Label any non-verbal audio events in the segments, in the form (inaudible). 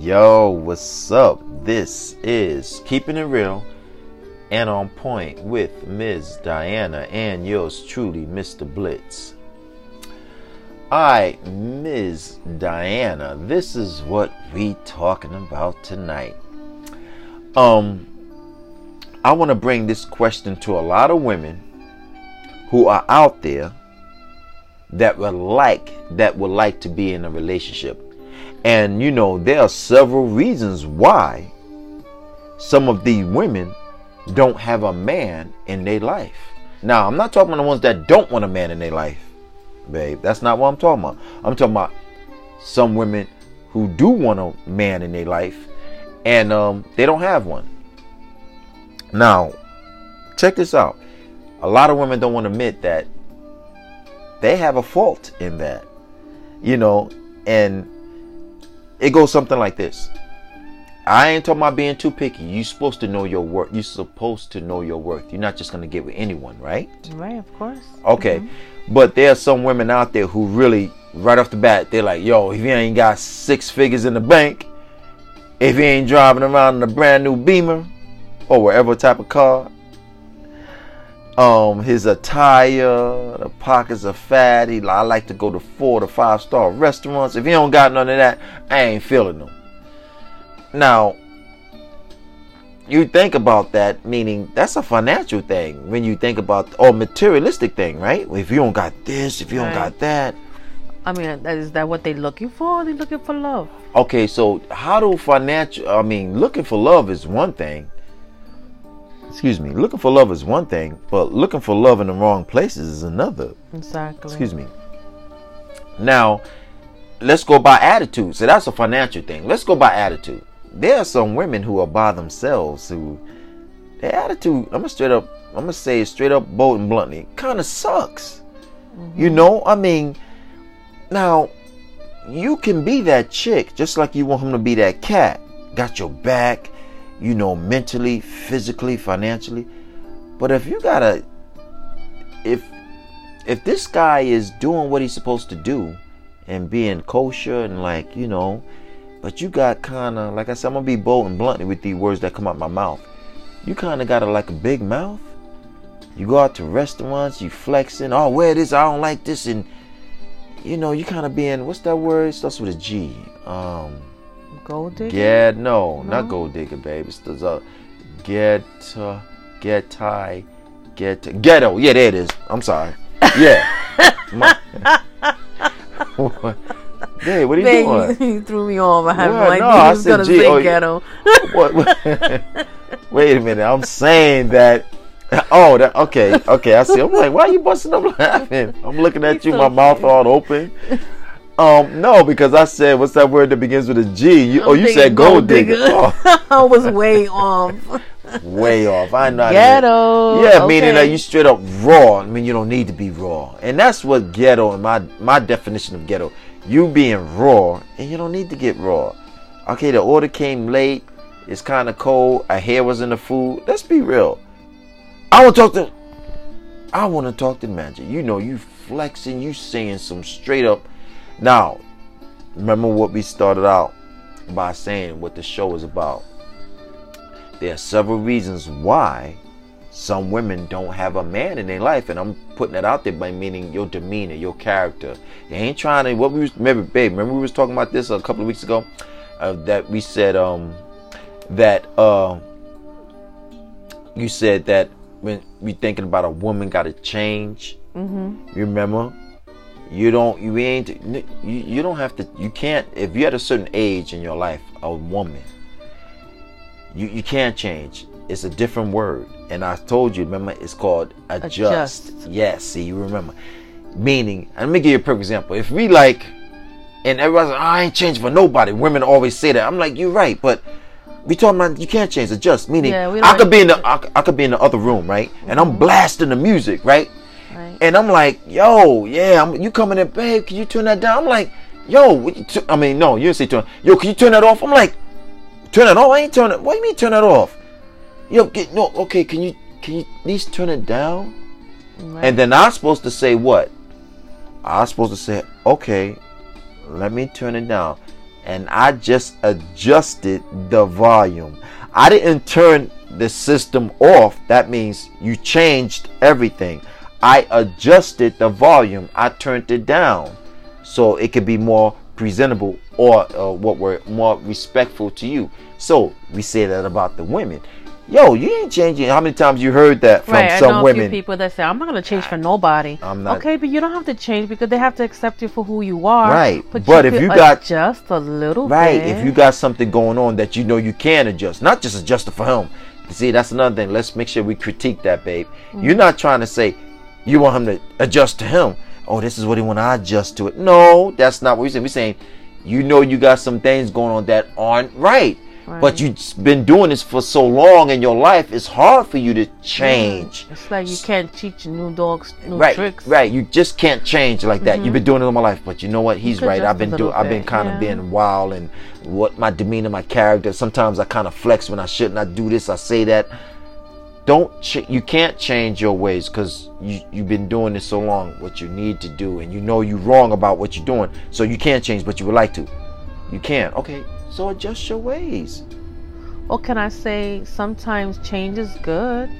Yo, what's up? This is Keeping It Real and On Point with Ms. Diana and yours truly, Mr. Blitz. Alright, Ms. Diana, this is what we talking about tonight. Um, I want to bring this question to a lot of women who are out there that would like that would like to be in a relationship. And you know, there are several reasons why some of these women don't have a man in their life. Now, I'm not talking about the ones that don't want a man in their life, babe. That's not what I'm talking about. I'm talking about some women who do want a man in their life and um, they don't have one. Now, check this out. A lot of women don't want to admit that they have a fault in that. You know, and it goes something like this. I ain't talking about being too picky. You're supposed to know your worth. You're supposed to know your worth. You're not just gonna get with anyone, right? Right, of course. Okay. Mm-hmm. But there are some women out there who really, right off the bat, they're like, yo, if you ain't got six figures in the bank, if you ain't driving around in a brand new beamer or whatever type of car, um, his attire, the pockets are fatty. I like to go to four to five star restaurants. If he don't got none of that, I ain't feeling them. Now, you think about that, meaning that's a financial thing. When you think about or materialistic thing, right? If you don't got this, if you don't got that. I mean, is that what they looking for? They looking for love. Okay, so how do financial? I mean, looking for love is one thing excuse me, looking for love is one thing, but looking for love in the wrong places is another. Exactly. Excuse me. Now, let's go by attitude. So that's a financial thing. Let's go by attitude. There are some women who are by themselves who their attitude, I'm gonna straight up, I'm gonna say straight up, bold and bluntly, kind of sucks. Mm-hmm. You know, I mean, now you can be that chick just like you want him to be that cat. Got your back you know, mentally, physically, financially. But if you gotta, if if this guy is doing what he's supposed to do and being kosher and like you know, but you got kind of like I said, I'm gonna be bold and blunt with these words that come out my mouth. You kind of got a like a big mouth. You go out to restaurants, you flexing. Oh, wear this. I don't like this, and you know, you kind of being what's that word? It starts with a G. Um, Gold digger? Yeah, no, no, not gold digger, baby. It's the uh, get, uh, get, tie, get, ghetto. Yeah, there it is. I'm sorry. Yeah. (laughs) My, (laughs) Hey, what are you Babe, doing? (laughs) You threw me off. I had yeah, no idea no, he I was gonna G- say oh, ghetto. what, what? Wait a minute. I'm saying that. Oh, that, okay, okay. I see. I'm like, why are you busting up laughing? I'm looking at He's you, so my mouth all open. Um, no, because I said, what's that word that begins with a G? You, oh, you said gold digger. Oh, (laughs) I was way (laughs) off. way off. I know. Ghetto. Yeah, meaning okay. that you straight up raw. I mean, you don't need to be raw, and that's what ghetto. In my my definition of ghetto, you being raw, and you don't need to get raw. Okay, the order came late. It's kind of cold. A hair was in the food. Let's be real. I want to talk to. I want to talk to Magic. You know, you flexing. You saying some straight up. Now, remember what we started out by saying what the show is about. There are several reasons why some women don't have a man in their life, and I'm putting that out there by meaning your demeanor, your character. They ain't trying to. What we was, remember, babe. Remember we was talking about this a couple of weeks ago. Uh, that we said um, that uh, you said that when we thinking about a woman got to change. Mm-hmm. You remember? You don't. You ain't. You, you don't have to. You can't. If you're at a certain age in your life, a woman, you you can't change. It's a different word, and I told you. Remember, it's called adjust. Adjust. Yes. See, you remember. Meaning, let me give you a perfect example. If we like, and everybody's like, ah, I ain't changing for nobody. Women always say that. I'm like, you're right, but we talking about you can't change. Adjust. Meaning, Yeah, I could be in the I, I could be in the other room, right, and I'm blasting the music, right. And I'm like, yo, yeah, I'm, you coming in, babe? Can you turn that down? I'm like, yo, what you t- I mean, no, you say turn. Yo, can you turn that off? I'm like, turn it off? I ain't turn it. What do you mean turn it off? Yo, get, no, okay, can you can you at least turn it down? Right. And then I'm supposed to say what? I'm supposed to say, okay, let me turn it down. and I just adjusted the volume. I didn't turn the system off. That means you changed everything. I adjusted the volume. I turned it down so it could be more presentable or uh, what were more respectful to you. So we say that about the women. Yo, you ain't changing. How many times you heard that from right, some I know women? a few people that say, "I'm not gonna change for nobody." I'm not- Okay, but you don't have to change because they have to accept you for who you are. Right, But, but you if you got- just a little Right. bit. If you got something going on that you know you can adjust, not just adjust it for him. See, that's another thing. Let's make sure we critique that, babe. Mm. You're not trying to say you want him to adjust to him. Oh, this is what he want to adjust to it. No, that's not what we're saying. We're saying you know you got some things going on that aren't right. Right. But you've been doing this for so long in your life, it's hard for you to change. It's like you can't teach new dogs new right, tricks. right. You just can't change like that. You've mm-hmm. been doing it all my life, but you know what? He's right. I've been doing. I've been kind of yeah. being wild and what my demeanor, my character. Sometimes I kind of flex when I shouldn't. I do this. I say that. Don't ch- you can't change your ways because you you've been doing this so long. What you need to do, and you know you're wrong about what you're doing, so you can't change, but you would like to. You can't. Okay, so adjust your ways. Or can I say sometimes change is good?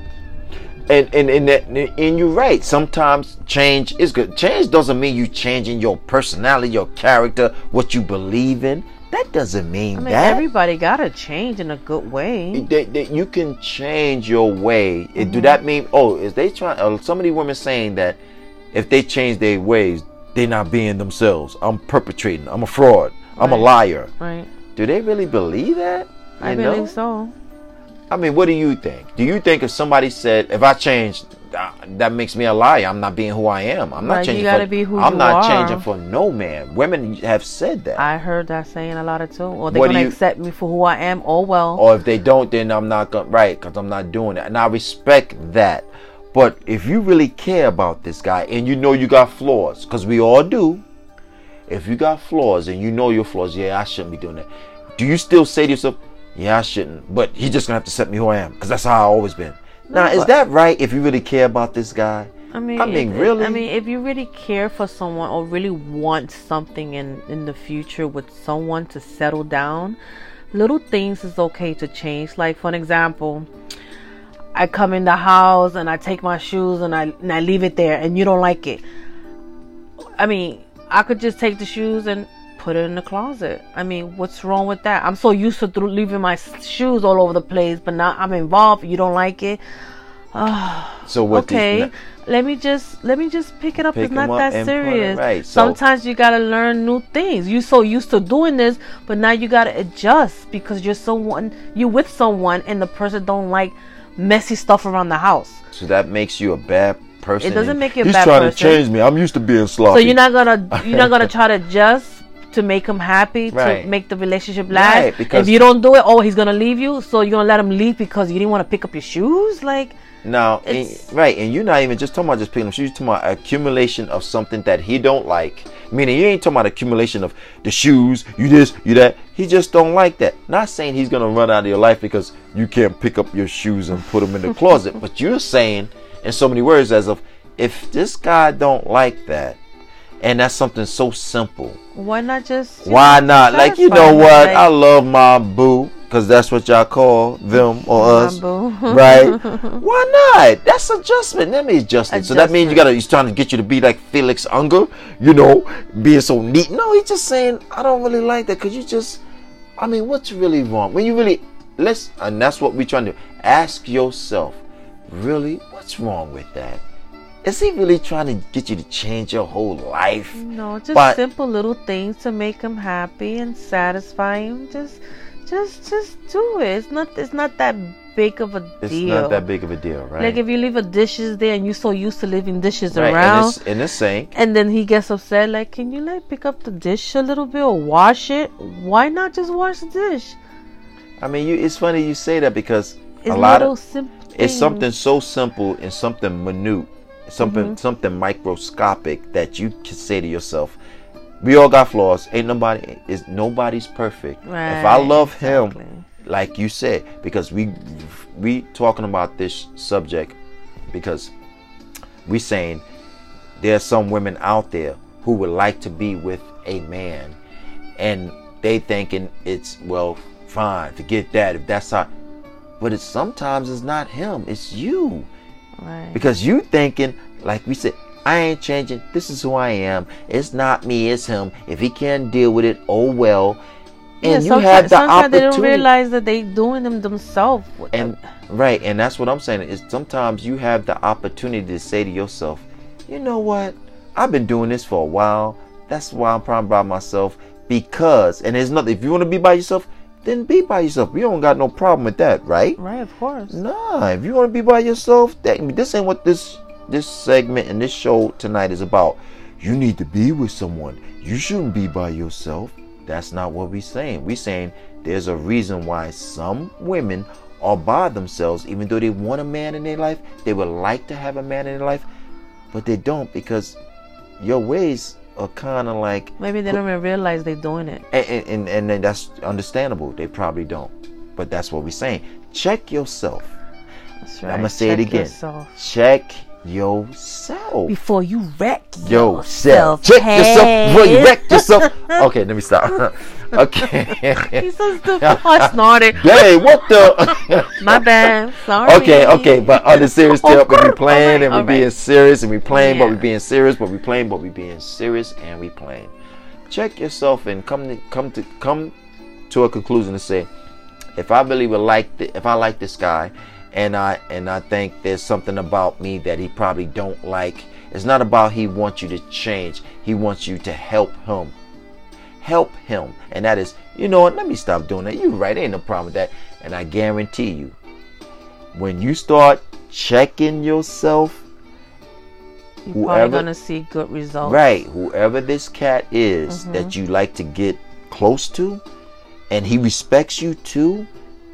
and and and, that, and you're right. Sometimes change is good. Change doesn't mean you changing your personality, your character, what you believe in. That doesn't mean I mean, that. everybody gotta change in a good way. that, that you can change your way. Mm-hmm. Do that mean? Oh, is they trying? Uh, some of these women saying that if they change their ways, they're not being themselves. I'm perpetrating. I'm a fraud. I'm a liar. Right. Do they really believe that? I You know? believe so. I mean, what do you think? Do you think if somebody said, if I change, uh, that makes me a liar? I'm not being who I am. I'm not Right, you changing. gotta for, be who I'm you not are. changing for no man. Women have said that. I heard that saying a lot of too. Or they're What gonna you- accept me for who I am. Oh well. or if they don't, then I'm not going to, right, because I'm not doing it. And I respect that. But if you really care about this guy and you know you got flaws, because we all do, if you got flaws and you know your flaws, yeah, I shouldn't be doing that. Do you still say to yourself, yeah, I shouldn't, but he's just to have to accept me who I am, because that's how I always been. Now, is that right if you really care about this guy? I mean, I mean, really? I mean, if you really care for someone or really want something in in the future with someone to settle down, little things is okay to change. Like for an example, I come in the house and I take my shoes and I and I leave it there, and you don't like it. I mean, I could just take the shoes and put it in the closet. I mean, what's wrong with that? I'm so used to th- leaving my shoes all over the place, but now I'm involved. You don't like it. (sighs) So what? these- okay let me just let me just pick it up Pick it's not up that and put it serious right. So- sometimes you gotta learn new things you're so used to doing this but now you gotta adjust because you're someone you're with someone and the person don't like messy stuff around the house so that makes you a bad person. It doesn't make you a He's bad trying person. to change me. I'm used to being sloppy. so you're not gonna (laughs) you're not gonna try to adjust to make him happy Right. to make the relationship last Right, because- if you don't do it oh he's gonna leave you so you're gonna let him leave because you didn't want to pick up your shoes like Now, and- right, and you're not even just talking about just picking up shoes. You're talking about accumulation of something that he don't like. Meaning, you ain't talking about accumulation of the shoes, you this, you that. He just don't like that. Not saying he's gonna run out of your life because you can't pick up your shoes and put them in the closet. But you're saying, in so many words, as of if this guy don't like that, and that's something so simple. why not just Why not? Like you know what? Like, I love my boo because that's what y'all call them or us, (laughs) right? Why not? That's adjustment. That means adjustment. So that means you gotta. He's trying to get you to be like Felix Unger, you know, being so neat. No, he's just saying I don't really like that because you just. I mean, what's really wrong when you really let's and that's what we're trying to do. ask yourself. Really, what's wrong with that? Is he really trying to get you to change your whole life? No, just But- simple little things to make him happy and satisfy him. Just, just, just do it. It's not, it's not that big of a It's deal. It's not that big of a deal, right? Like if you leave a dishes there and you're so used to leaving dishes right, around, in this, in the sink. and then he gets upset, like, can you like pick up the dish a little bit or wash it? Why not just wash the dish? I mean, you. It's funny you say that because It's a lot of simple. it's something so simple and something minute, something Mm-hmm. something microscopic that you can say to yourself, "We all got flaws. Ain't nobody is nobody's perfect. if I love him, exactly. like you said, because we we talking about this subject because we saying there are some women out there who would like to be with a man and they thinking it's well, fine, forget that if that's how. But it's sometimes it's not him, it's you. Right. Because you thinking, like we said, I ain't changing. This is who I am. It's not me, it's him. If he can't deal with it, oh well. And yeah, you have the sometimes they don't realize that they doing them themselves. and right, and that's what I'm saying is sometimes you have the opportunity to say to yourself, you know what? I've been doing this for a while. That's why I'm probably by myself. Because and there's nothing if you want to be by yourself, then be by yourself. You don't got no problem with that, right? right, of course. Nah, if you want to be by yourself, that this ain't what this this segment and this show tonight is about. You need to be with someone. You shouldn't be by yourself. That's not what we're saying. We're saying there's a reason why some women are by themselves, even though they want a man in their life. They would like to have a man in their life, but they don't because your ways are kind of like Maybe they don't even realize they're doing it. and, and, and, and that's understandable. They probably don't. But that's what we're saying. Check yourself. That's right. I'm gonna say it again. yourself. Check yourself. Before you wreck Yourself. yourself. Check yourself before you wreck yourself. (laughs) Okay, let me stop. (laughs) okay. He's so stupid. I snorted. (laughs) hey, what the? My bad. Sorry. okay, okay, but on the serious tip, we be playing and we Alright, being serious and we playing, but we being serious, but we playing, but we being serious and we playing. Check yourself and come to come to come to a conclusion and say, if I really would like the, if I like this guy, and I and I think there's something about me that he probably don't like. It's not about he wants you to change. He wants you to help him. Help him. And that is, you know what, let me stop doing that. You're right, ain't no problem with that. And I guarantee you, when you start checking yourself, You're probably gonna see good results. right, whoever this cat is Mm-hmm. that you like to get close to, and he respects you too,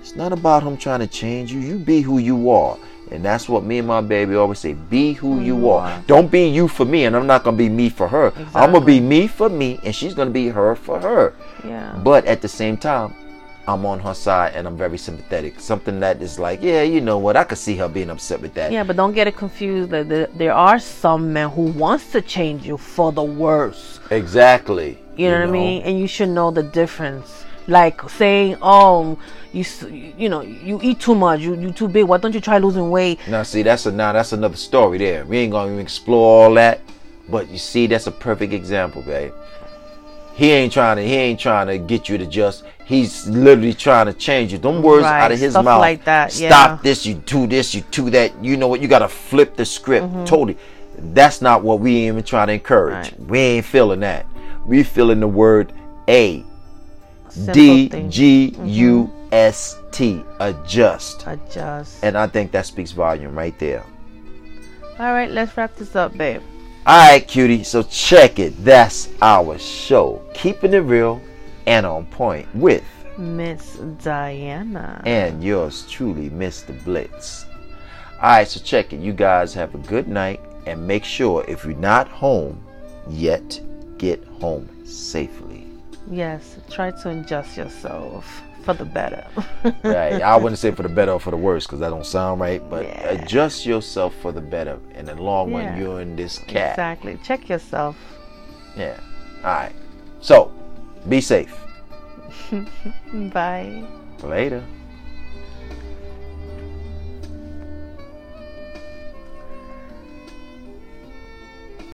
it's not about him trying to change you. You be who you are. And that's what me and my baby always say. Be who you you are. Don't be you for me, and I'm not gonna be me for her. I'm gonna be me for me, and she's gonna be her for her. Yeah. But at the same time, I'm on her side and I'm very sympathetic. Something that is like, yeah, you know what? I could see her being upset with that. Yeah, but don't get it confused. That there, there are some men who wants to change you for the worse. Exactly. You know what I mean? And you should know the difference. Like saying, "Oh, you you know, you eat too much. You you too big. Why don't you try losing weight?" Now, see, that's a now that's another story there. We ain't gonna even explore all that, but you see, that's a perfect example, babe. He ain't trying to. He ain't trying to get you to just. He's literally trying to change you. Them words Right, out of his stuff mouth. like that, Stop yeah. this. You do this. You do that. You know what? You gotta flip the script Mm-hmm. totally. That's not what we even trying to encourage. Right. We ain't feeling that. We feeling the word a Simple D. G U S T adjust. Adjust. And I think that speaks volume right there. All right, let's wrap this up, babe. All right, cutie. So check it. That's our show. Keeping it real and on point with Miss Diana. and yours truly, Mr. Blitz. All right, so check it. You guys have a good night and make sure if you're not home yet, get home safely. Yes, try to adjust yourself for the better. (laughs) Right. I wouldn't say for the better or for the worse because that don't sound right, but Yeah. adjust yourself for the better. In the long Yeah. run, you're in this cat. exactly. Check yourself. Yeah. All right. So, be safe. (laughs) Bye. Later.